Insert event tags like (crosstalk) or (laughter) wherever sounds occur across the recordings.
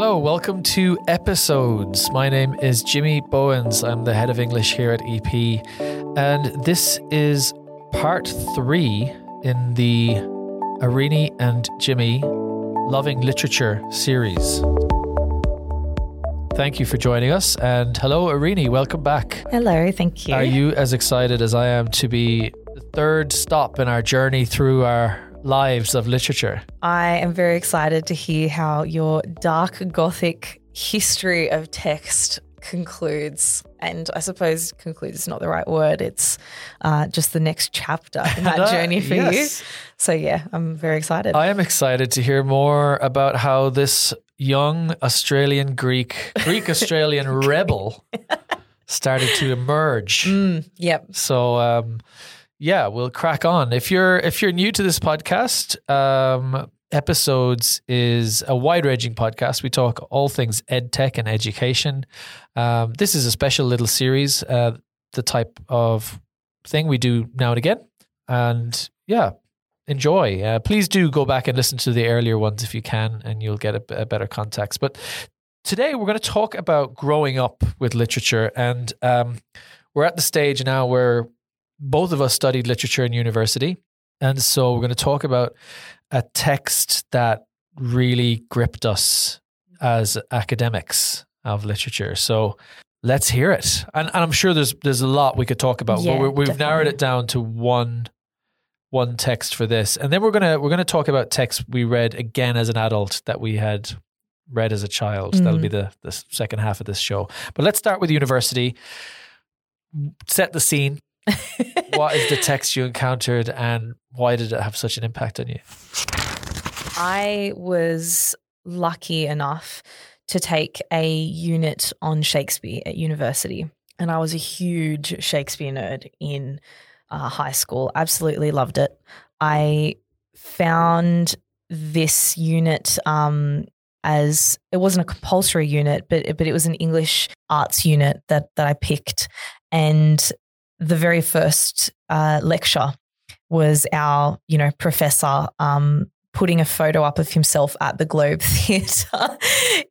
Hello, welcome to Episodes. My name is Jimmy Bowens. I'm the head of English here at EP, and this is part three in the Irini and Jimmy Loving Literature series. Thank you for joining us, and hello, Irini. Welcome back. Hello, thank you. Are you as excited as I am to be the third stop in our journey through our lives of literature? I am very excited to hear how your dark gothic history of text concludes. And I suppose concludes is not the right word. It's uh, just the next chapter in that (laughs) journey for Yes. you. So, yeah, I'm very excited. I am excited to hear more about how this young Australian Greek, Greek (laughs) Australian rebel started to emerge. Mm, yep. So, um, yeah, we'll crack on. If you're if you're new to this podcast, um, episodes is a wide ranging podcast. We talk all things ed tech and education. Um, this is a special little series, uh, the type of thing we do now and again. And yeah, enjoy. Uh, please do go back and listen to the earlier ones if you can, and you'll get a, a better context. But today we're going to talk about growing up with literature, and um, we're at the stage now where both of us studied literature in university, and so we're going to talk about a text that really gripped us as academics of literature. So let's hear it, and, and I'm sure there's there's a lot we could talk about, Yeah, but we we've narrowed it down to one one text for this, and then we're gonna we're gonna talk about texts we read again as an adult that we had read as a child. That'll Mm. be the the second half of this show. But let's start with university. Set the scene. What is the text you encountered, and why did it have such an impact on you? I was lucky enough to take a unit on Shakespeare at university. And I was a huge Shakespeare nerd in uh, high school. Absolutely loved it. I found this unit um, as it wasn't a compulsory unit, but but it was an English arts unit that that I picked. And the very first uh, lecture was our, you know, professor um, putting a photo up of himself at the Globe (laughs) Theatre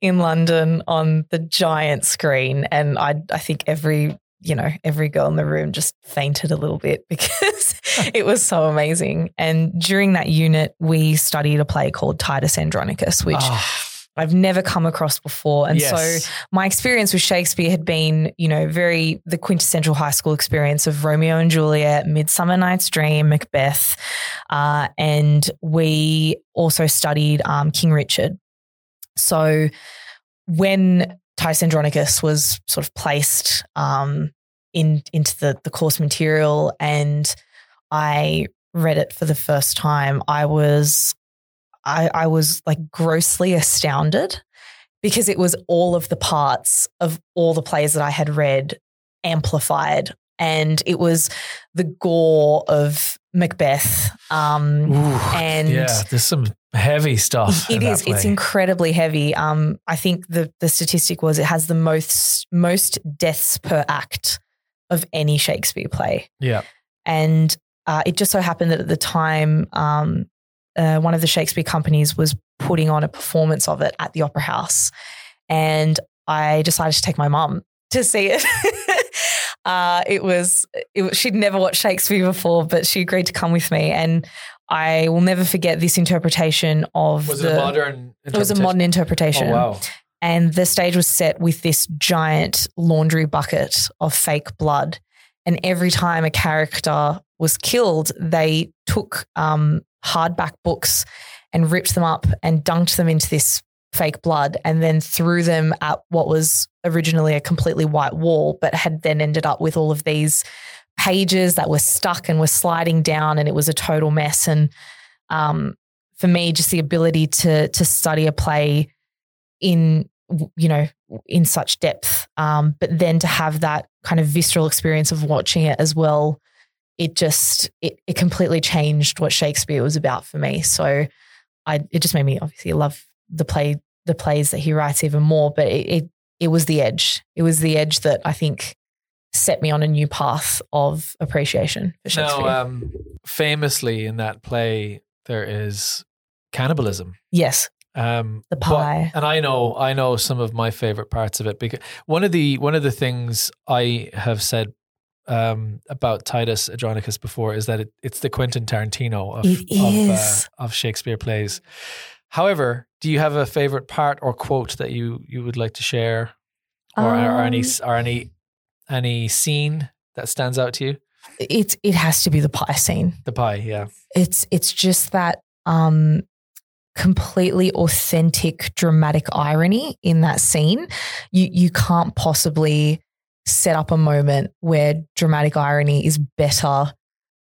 in London on the giant screen, and I, I think every, you know, every girl in the room just fainted a little bit (laughs) because it was so amazing. And during that unit, we studied a play called Titus Andronicus, which Ah, I've never come across before, and so my experience with Shakespeare had been, you know, very the quintessential high school experience of Romeo and Juliet, Midsummer Night's Dream, Macbeth, uh, and we also studied um, King Richard. So when Titus Andronicus was sort of placed um, in into the the course material, and I read it for the first time, I was I, I was like grossly astounded because it was all of the parts of all the plays that I had read amplified. And it was the gore of Macbeth. Um, Ooh, and- yeah, there's some heavy stuff. it is. It's incredibly heavy. Um, I think the the statistic was it has the most most deaths per act of any Shakespeare play. Yeah. And uh, it just so happened that at the time, um, uh, one of the Shakespeare companies was putting on a performance of it at the Opera House. And I decided to take my mum to see it. (laughs) uh, it was, it was, she'd never watched Shakespeare before, but she agreed to come with me. And I will never forget this interpretation of Was the. it a modern? it was a modern interpretation Oh wow! and the stage was set with this giant laundry bucket of fake blood. And every time a character was killed, they took um, hardback books and ripped them up and dunked them into this fake blood and then threw them at what was originally a completely white wall, but had then ended up with all of these pages that were stuck and were sliding down, and it was a total mess. And um, for me, just the ability to to study a play in you know in such depth um, but then to have that kind of visceral experience of watching it as well it just it, it completely changed what shakespeare was about for me. So i it just made me obviously love the play the plays that he writes even more but it it, it was the edge. It was the edge that i think set me on a new path of appreciation for shakespeare. Now, um, famously in that play, there is cannibalism, yes. Um, The but- pie. and I know, I know some of my favorite parts of it because one of the one of the things I have said um, about Titus Andronicus before is that it, it's the Quentin Tarantino of of, uh, of Shakespeare plays. However, do you have a favorite part or quote that you you would like to share, or, or any Um, or any any scene that stands out to you? It's it has to be the pie scene. The pie, yeah, It's it's just that um completely authentic dramatic irony in that scene. You you can't possibly set up a moment where dramatic irony is better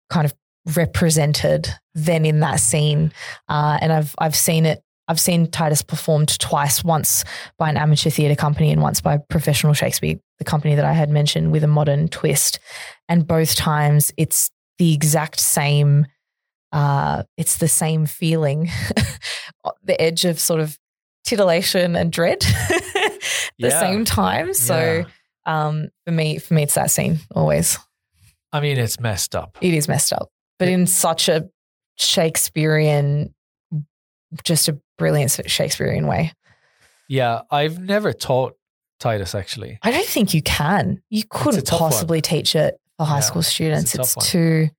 kind of represented than in that scene. Uh, and I've I've seen it. I've seen Titus performed twice, once by an amateur theatre company and once by professional Shakespeare, the company that I had mentioned with a modern twist. And both times it's the exact same uh, it's the same feeling, (laughs) the edge of sort of titillation and dread (laughs) at the same time. So Yeah. Um, for me, for me, it's that scene always. I mean, it's messed up. It is messed up, but in such a Shakespearean, just a brilliant Shakespearean way. Yeah, I've never taught Titus actually. I don't think you can. You couldn't tough one. possibly teach it for high Yeah, school students. It's, one. too,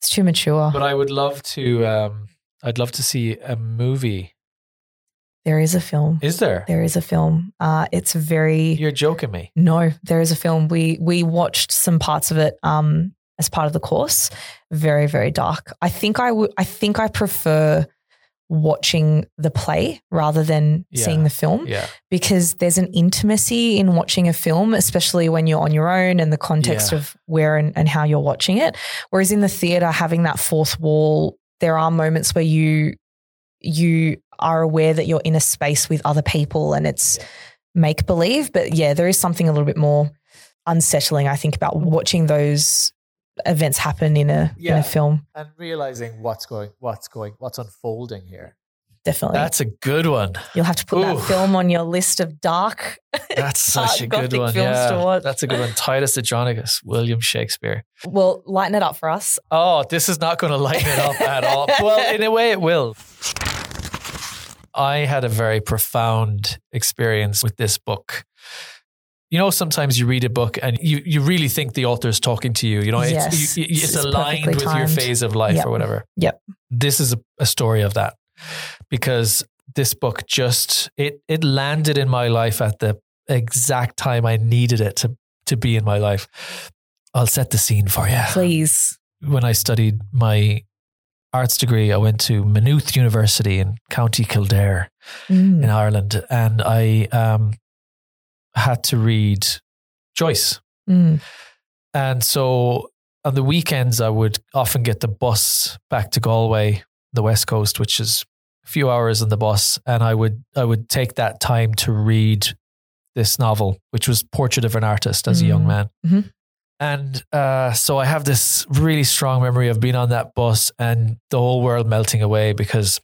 it's too mature. But I would love to. Um, I'd love to see a movie. There is a film. Is there? There is a film. Uh, it's very You're joking me. No, there is a film. We we watched some parts of it um, as part of the course. Very very dark. I think I would. I think I prefer watching the play rather than Yeah. seeing the film Yeah, because there's an intimacy in watching a film, especially when you're on your own and the context Yeah. of where and, and how you're watching it. Whereas in the theater, having that fourth wall, there are moments where you you are aware that you're in a space with other people and it's make believe. But yeah, there is something a little bit more unsettling, I think, about watching those events happen in a in a film. and realizing what's going, what's going, what's unfolding here. Definitely, That's a good one. you'll have to put Ooh. that film on your list of dark. (laughs) That's such a good one. Yeah, that's a good one. Titus Andronicus, William Shakespeare. Well, lighten it up for us. Oh, this is not going to lighten it up at all. Well, in a way, it will. I had a very profound experience with this book. You know, sometimes you read a book and you, you really think the author is talking to you. You know, it's, Yes. you, you- it's, It's aligned with your phase of life Yep. or whatever. Yep. This is a, a story of that because this book just it it landed in my life at the exact time I needed it to to be in my life. I'll set the scene for you Please. when I studied my arts degree, I went to Maynooth University in County Kildare Mm. in Ireland, and I um, had to read Joyce. Mm. And so on the weekends, I would often get the bus back to Galway, the west coast, which is a few hours on the bus, and I would I would take that time to read this novel, which was Portrait of an Artist as a young Mm. man. Mhm. And uh, so I have this really strong memory of being on that bus and the whole world melting away because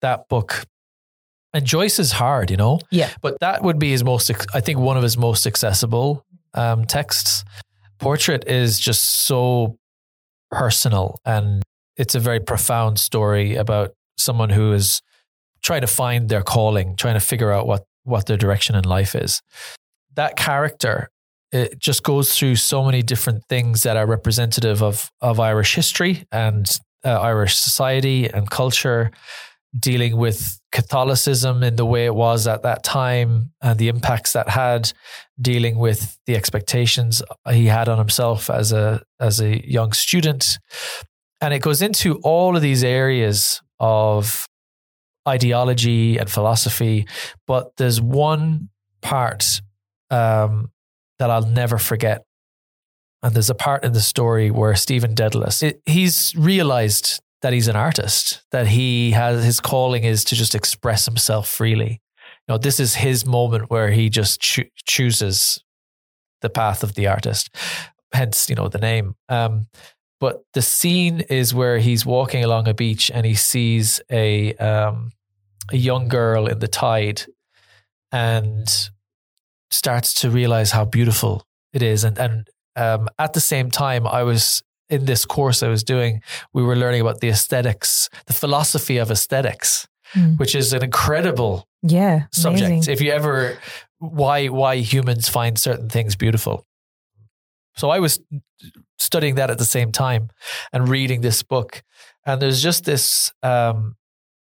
that book. And Joyce is hard, you know. Yeah. But that would be his most, I think, one of his most accessible um, texts. Portrait is just so personal and it's a very profound story about someone who is trying to find their calling, trying to figure out what, what their direction in life is. That character, it just goes through so many different things that are representative of, of Irish history and uh, Irish society and culture, dealing with Catholicism in the way it was at that time and the impacts that had, dealing with the expectations he had on himself as a as a young student. And it goes into all of these areas of ideology and philosophy, but there's one part um, that I'll never forget. And there's a part in the story where Stephen Dedalus, it, he's realized that he's an artist, that he has his calling is to just express himself freely. You know, this is his moment where he just choo- chooses the path of the artist, hence, you know, the name. Um, but the scene is where he's walking along a beach and he sees a um, a young girl in the tide and starts to realize how beautiful it is. And and um, at the same time, I was in this course I was doing. We were learning about the aesthetics, the philosophy of aesthetics, Mm. which is an incredible Yeah. subject. amazing. If you ever why why humans find certain things beautiful. So I was studying that at the same time and reading this book, and there's just this um,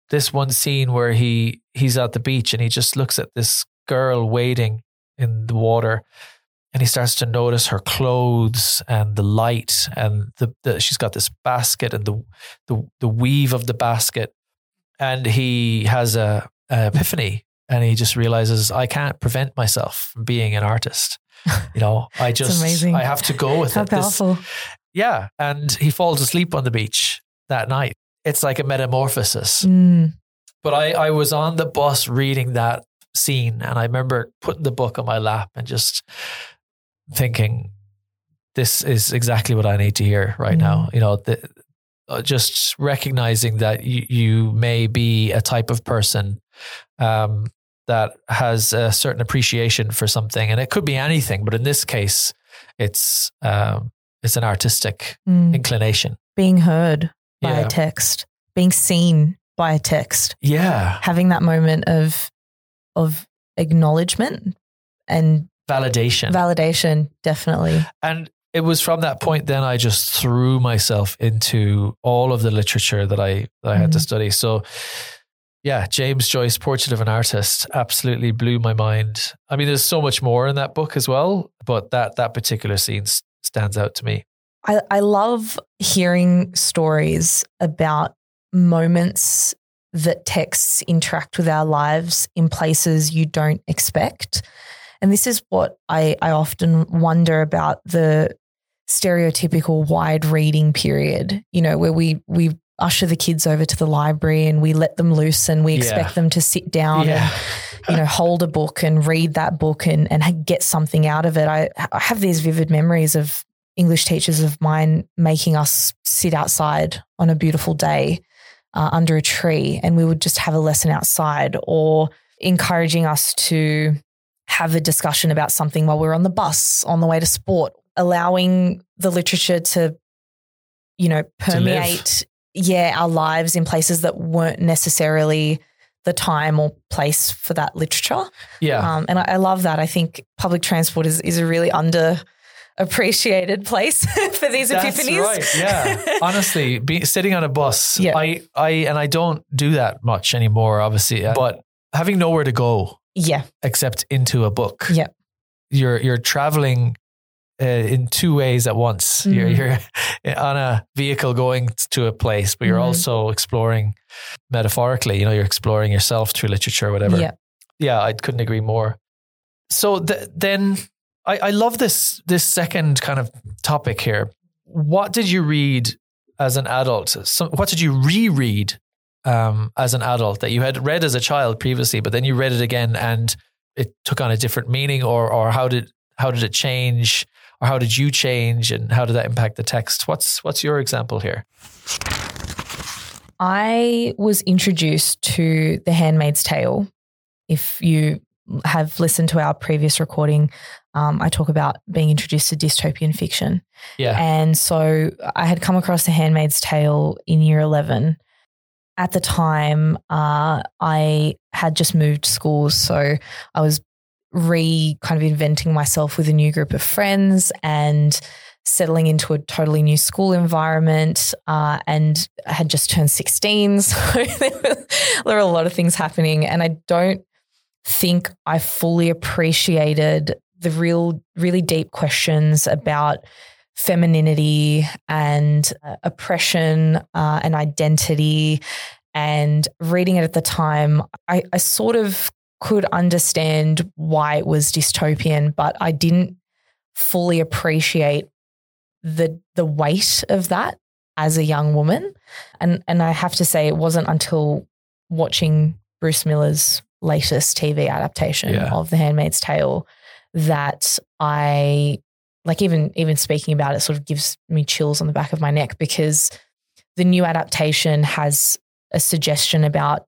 this one scene where he he's at the beach and he just looks at this girl wading in the water. And he starts to notice her clothes and the light and the, the she's got this basket and the, the the weave of the basket, and he has a, a epiphany and he just realizes I can't prevent myself from being an artist. (laughs) You know, I just amazing. I have to go with How it. This- powerful. yeah, and he falls asleep on the beach that night. It's like a metamorphosis. Mm. But I, I was on the bus reading that scene, and I remember putting the book on my lap and just thinking, "This is exactly what I need to hear right Mm. now." You know, the, uh, just recognizing that you, you may be a type of person um, that has a certain appreciation for something, and it could be anything. But in this case, it's um, it's an artistic Mm. inclination. Being heard by Yeah. a text, being seen by a text, Yeah, having that moment of of acknowledgement and validation. validation, definitely. and it was from that point then I just threw myself into all of the literature that I that I had to Mhm. study. So yeah, James Joyce Portrait of an Artist absolutely blew my mind. I mean there's so much more in that book as well, but that that particular scene stands out to me. I, I love hearing stories about moments that texts interact with our lives in places you don't expect. And this is what I, I often wonder about the stereotypical wide reading period, you know, where we, we usher the kids over to the library and we let them loose and we Yeah. expect them to sit down and you know, hold a book and read that book and, and get something out of it. I, I have these vivid memories of English teachers of mine making us sit outside on a beautiful day uh, under a tree and we would just have a lesson outside or encouraging us to have a discussion about something while we're on the bus on the way to sport, allowing the literature to, you know, permeate, yeah, our lives in places that weren't necessarily the time or place for that literature. yeah. Um, and I, I love that. I think public transport is, is a really under appreciated place (laughs) for these That's epiphanies. right. Yeah. (laughs) Honestly, be, sitting on a bus, Yeah. I, I, and I don't do that much anymore, obviously, uh, but having nowhere to go yeah. except into a book. Yeah. You're you're traveling uh, in two ways at once. You're Mhm. you're (laughs) on a vehicle going to a place, but you're Mhm. also exploring metaphorically. You know, you're exploring yourself through literature, or whatever. Yeah. yeah, I couldn't agree more. So th- then, I, I love this this second kind of topic here. What did you read as an adult? So, what did you reread um, as an adult that you had read as a child previously, but then you read it again and it took on a different meaning, or or how did how did it change, or how did you change, and how did that impact the text? What's what's your example here? I was introduced to The Handmaid's Tale. If you have listened to our previous recording, um, I talk about being introduced to dystopian fiction. Yeah, And so I had come across The Handmaid's Tale in year 11. At the time, uh, I had just moved schools. So I was re kind of inventing myself with a new group of friends and settling into a totally new school environment uh, and I had just turned 16. (laughs) So there were, there were a lot of things happening. And I don't think I fully appreciated the real, really deep questions about femininity and uh, oppression uh, and identity. And reading it at the time, I, I sort of could understand why it was dystopian, but I didn't fully appreciate the the weight of that as a young woman. And and I have to say it wasn't until watching Bruce Miller's latest TV adaptation Yeah. of The Handmaid's Tale that I like even even speaking about it sort of gives me chills on the back of my neck because the new adaptation has a suggestion about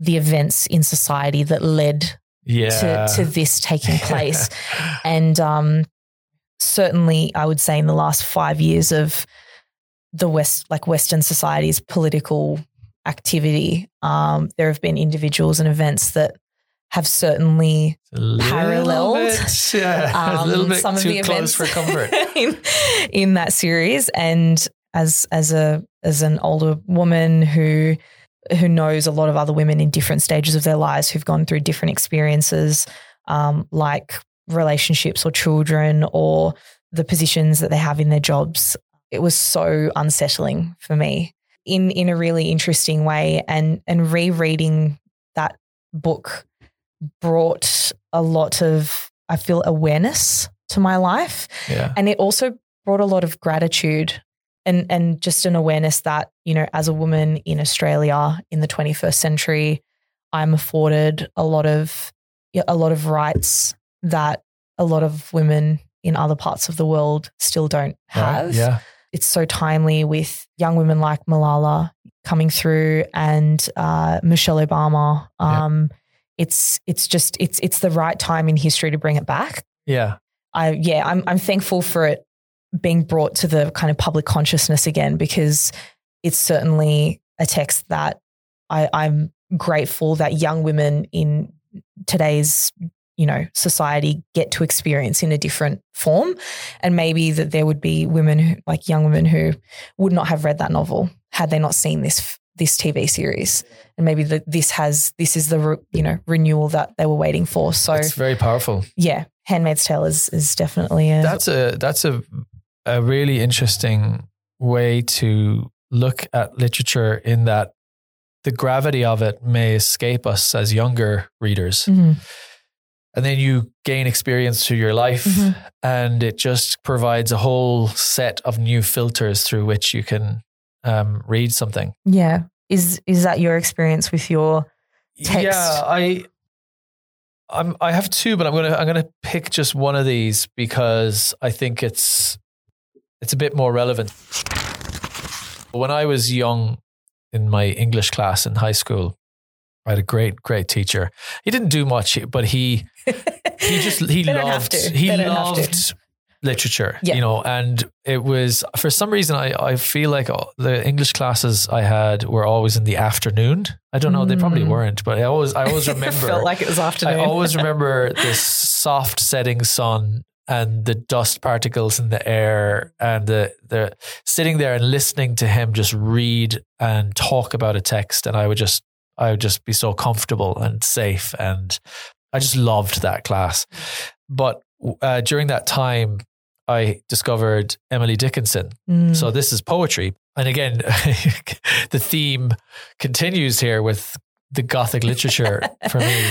the events in society that led yeah. to, to this taking (laughs) place. and um, certainly, I would say in the last five years of the West, like Western society's political activity. Um, there have been individuals and events that have certainly Paralleled, bit, yeah, (laughs) a um, little bit some of the close events for comfort. (laughs) in, in that series. And as as a as an older woman who who knows a lot of other women in different stages of their lives who've gone through different experiences, um, like relationships or children or the positions that they have in their jobs, it was so unsettling for me in in a really interesting way. And and rereading that book brought a lot of I feel awareness to my life. Yeah, and it also brought a lot of gratitude and and just an awareness that you know as a woman in Australia in the 21st century I'm afforded a lot of a lot of rights that a lot of women in other parts of the world still don't have. Right, yeah, it's so timely with young women like Malala coming through and uh, Michelle Obama. Yeah. Um, It's it's just it's it's the right time in history to bring it back. yeah, I yeah, I'm I'm thankful for it being brought to the kind of public consciousness again because it's certainly a text that I, I'm grateful that young women in today's you know society get to experience in a different form and maybe that there would be women who, like young women who would not have read that novel had they not seen this this TV series and maybe that this has this is the re, you know renewal that they were waiting for so it's very powerful. yeah Handmaid's Tale is is definitely a That's a that's a a really interesting way to look at literature in that the gravity of it may escape us as younger readers. Mhm. And then you gain experience through your life Mhm. and it just provides a whole set of new filters through which you can um, read something. Yeah. Is is that your experience with your Text. Yeah, I I'm I have two, but I'm gonna I'm gonna pick just one of these because I think it's it's a bit more relevant. When I was young in my English class in high school, I had a great, great teacher. He didn't do much, but he he (laughs) just he They don't have loved he They don't have to. loved literature Yeah. you know and it was for some reason i i feel like the english classes i had were always in the afternoon i don't know they probably Mm. weren't but i always i always (laughs) remember felt like it was afternoon. i always (laughs) remember this soft setting sun and the dust particles in the air and the the sitting there and listening to him just read and talk about a text and i would just i would just be so comfortable and safe and i just loved that class. But uh, during that time i discovered emily dickinson. Mm. so this is poetry. And again (laughs) the theme continues here with the gothic literature (laughs) for me.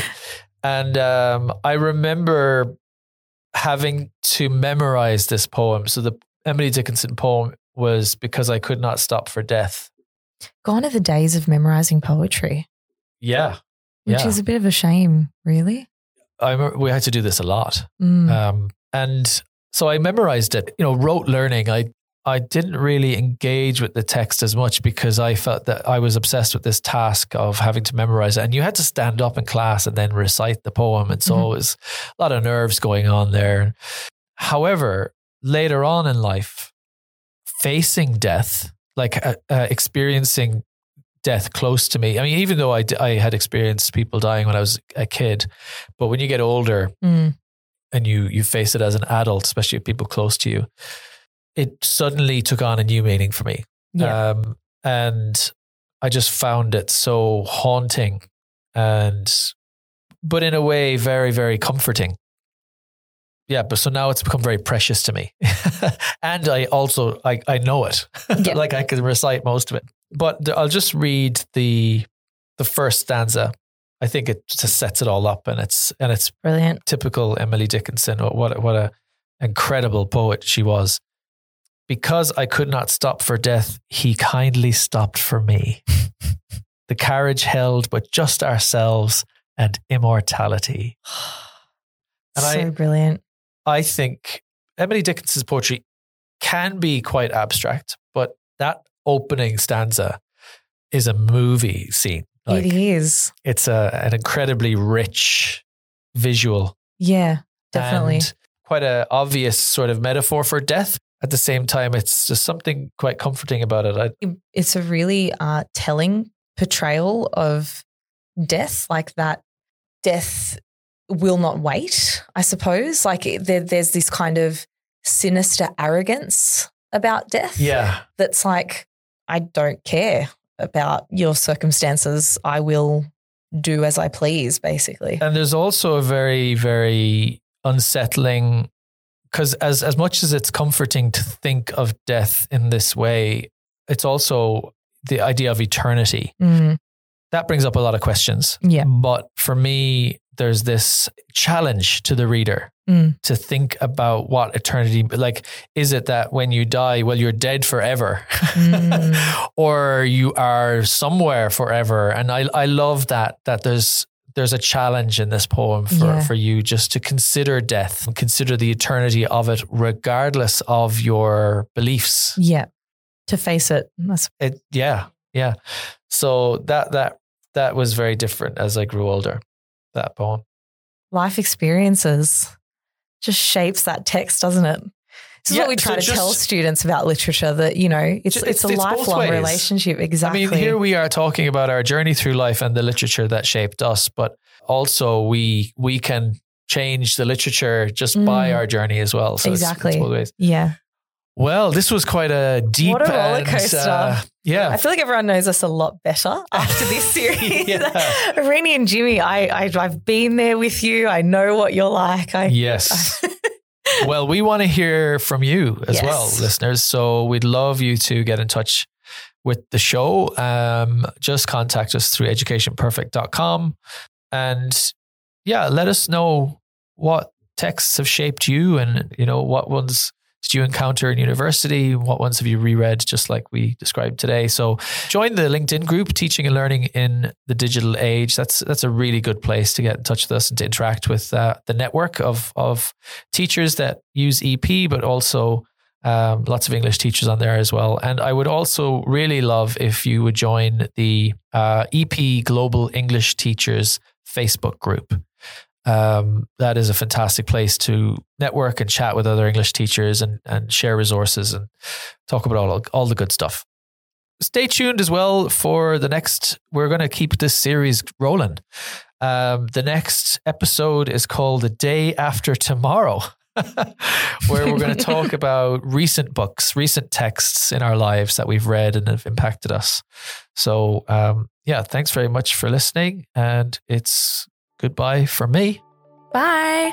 And um, i remember having to memorize this poem. So the emily dickinson poem was because i could not stop for death. Gone are the days of memorizing poetry, yeah which Yeah. is a bit of a shame, really. I we had to do this a lot Mm. Um, and so I memorized it. You know, rote learning. I I didn't really engage with the text as much because I felt that I was obsessed with this task of having to memorize it. And you had to stand up in class and then recite the poem, and so Mhm. it was a lot of nerves going on there. However, later on in life, facing death, like uh, uh, experiencing death close to me. I mean, even though I, I had experienced people dying when I was a kid, but when you get older, Mm. and you you face it as an adult, especially with people close to you, it suddenly took on a new meaning for me. Yeah. Um, and I just found it so haunting and but in a way very, very comforting. Yeah, but so now it's become very precious to me. (laughs) and I also I, I know it. (laughs) Yeah. like I can recite most of it. But I'll just read the the first stanza. I think it just sets it all up and it's and it's Brilliant. typical Emily Dickinson. What what a incredible poet she was. Because I could not stop for death, he kindly stopped for me. (laughs) the carriage held but just ourselves and immortality. (sighs) And so I- brilliant. I think Emily Dickinson's poetry can be quite abstract, but that opening stanza is a movie scene. Like it is. it's a an incredibly rich visual Yeah, definitely. and quite a obvious sort of metaphor for death. At the same time, it's just something quite comforting about it. I, it's a really uh, telling portrayal of death, like that death will not wait, I suppose. Like there, there's this kind of sinister arrogance about death. Yeah. That's like, I don't care about your circumstances. I will do as I please, basically. And there's also a very, very unsettling because as as much as it's comforting to think of death in this way, it's also the idea of eternity. Mm, That brings up a lot of questions. Yeah. But for me, there's this challenge to the reader Mm. to think about what eternity like is it that when you die well you're dead forever Mm. (laughs) or you are somewhere forever and I I love that that there's there's a challenge in this poem for, Yeah. for you just to consider death and consider the eternity of it regardless of your beliefs yeah. To face it. That's, it yeah yeah so that that that was very different as I grew older that poem life experiences just shapes that text, doesn't it? This is Yeah, what we so try to just- tell students about literature that, you know, it's, it's, it's- a it's lifelong relationship. Exactly. I mean, here we are talking about our journey through life and the literature that shaped us, but also we we can change the literature just by Mm. our journey as well. So it's- it's Exactly. both ways. yeah. Well, this was quite a deep What a roller and, coaster. yeah, I feel like everyone knows us a lot better (laughs) after this series. Yeah. (laughs) Rennie and Jimmy, I, I, I've been there with you. I know what you're like. I, Yes. (laughs) well, we want to hear from you as Yes. well, listeners. So we'd love you to get in touch with the show. Um, just contact us through educationperfect.com. And yeah, let us know what texts have shaped you and, you know, what ones did you encounter in university? What ones have you reread, just like we described today? So join the LinkedIn group, Teaching and Learning in the Digital Age. That's that's a really good place to get in touch with us and to interact with uh, the network of of teachers that use EP, but also um, lots of English teachers on there as well. And I would also really love if you would join the uh, EP Global English Teachers Facebook group. Um, that is a fantastic place to network and chat with other English teachers and, and share resources and talk about all, all the good stuff. Stay tuned as well for the next. We're going to keep this series rolling. Um, the next episode is called The Day After Tomorrow, (laughs) where we're going to talk (laughs) about recent books, recent texts in our lives that we've read and have impacted us. So, um, yeah, thanks very much for listening. And it's goodbye from me. Bye.